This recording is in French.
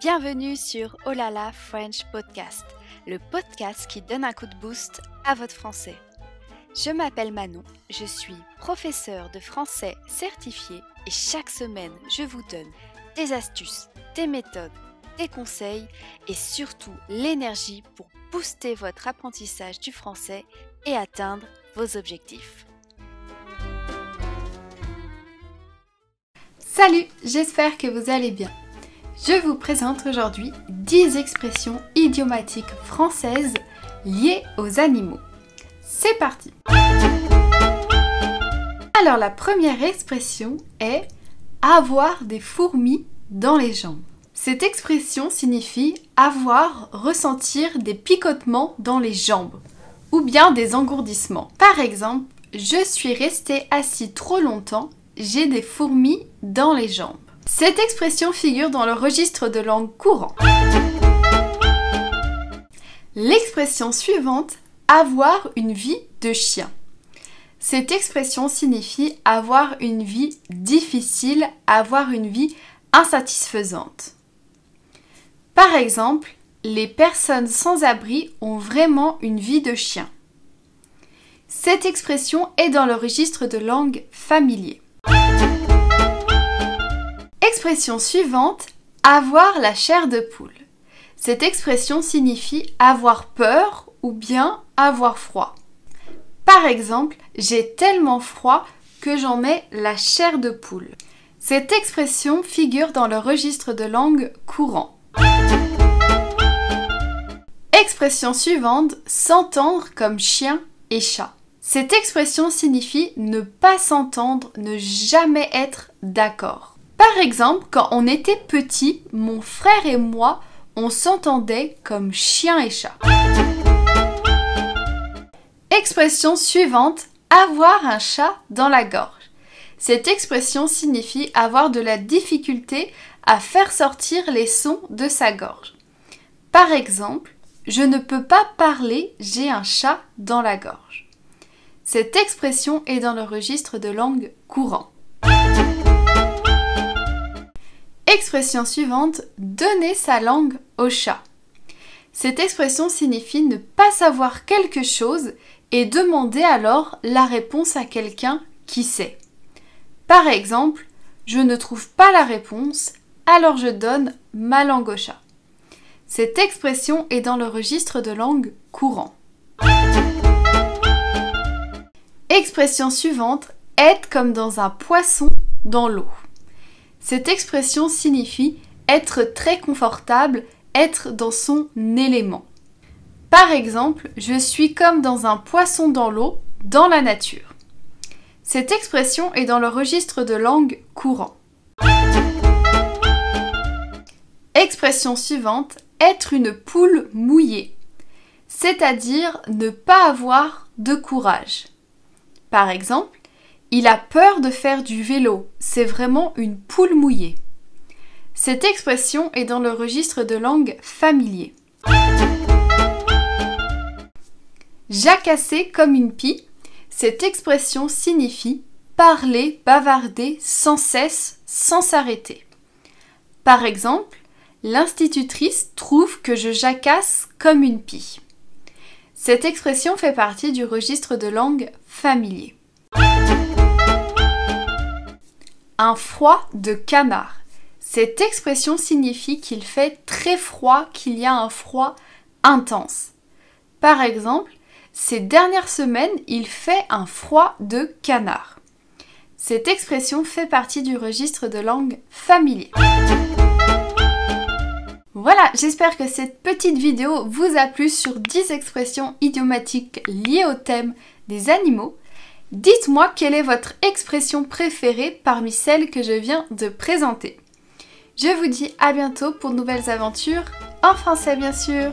Bienvenue sur Olala French Podcast, le podcast qui donne un coup de boost à votre français. Je m'appelle Manon, je suis professeure de français certifié et chaque semaine je vous donne des astuces, des méthodes, des conseils et surtout l'énergie pour booster votre apprentissage du français et atteindre vos objectifs. Salut, j'espère que vous allez bien. Je vous présente aujourd'hui 10 expressions idiomatiques françaises liées aux animaux. C'est parti Alors la première expression est avoir des fourmis dans les jambes. Cette expression signifie avoir, ressentir des picotements dans les jambes ou bien des engourdissements. Par exemple, je suis resté assis trop longtemps, j'ai des fourmis dans les jambes. Cette expression figure dans le registre de langue courant. L'expression suivante, avoir une vie de chien. Cette expression signifie avoir une vie difficile, avoir une vie insatisfaisante. Par exemple, les personnes sans abri ont vraiment une vie de chien. Cette expression est dans le registre de langue familier. Expression suivante, avoir la chair de poule. Cette expression signifie avoir peur ou bien avoir froid. Par exemple, j'ai tellement froid que j'en ai la chair de poule. Cette expression figure dans le registre de langue courant. Expression suivante, s'entendre comme chien et chat. Cette expression signifie ne pas s'entendre, ne jamais être d'accord. Par exemple, quand on était petit, mon frère et moi, on s'entendait comme chien et chat. Expression suivante, avoir un chat dans la gorge. Cette expression signifie avoir de la difficulté à faire sortir les sons de sa gorge. Par exemple, je ne peux pas parler, j'ai un chat dans la gorge. Cette expression est dans le registre de langue courant. Expression suivante, donner sa langue au chat. Cette expression signifie ne pas savoir quelque chose et demander alors la réponse à quelqu'un qui sait. Par exemple, je ne trouve pas la réponse, alors je donne ma langue au chat. Cette expression est dans le registre de langue courant. Expression suivante, être comme dans un poisson dans l'eau. Cette expression signifie être très confortable, être dans son élément. Par exemple, je suis comme dans un poisson dans l'eau, dans la nature. Cette expression est dans le registre de langue courant. Expression suivante, être une poule mouillée, c'est-à-dire ne pas avoir de courage. Par exemple, il a peur de faire du vélo. C'est vraiment une poule mouillée. Cette expression est dans le registre de langue familier. Jacasser comme une pie. Cette expression signifie parler, bavarder sans cesse, sans s'arrêter. Par exemple, l'institutrice trouve que je jacasse comme une pie. Cette expression fait partie du registre de langue familier. Un froid de canard. Cette expression signifie qu'il fait très froid, qu'il y a un froid intense. Par exemple, ces dernières semaines, il fait un froid de canard. Cette expression fait partie du registre de langue familier. Voilà, j'espère que cette petite vidéo vous a plu sur 10 expressions idiomatiques liées au thème des animaux. Dites-moi quelle est votre expression préférée parmi celles que je viens de présenter. Je vous dis à bientôt pour de nouvelles aventures, en français bien sûr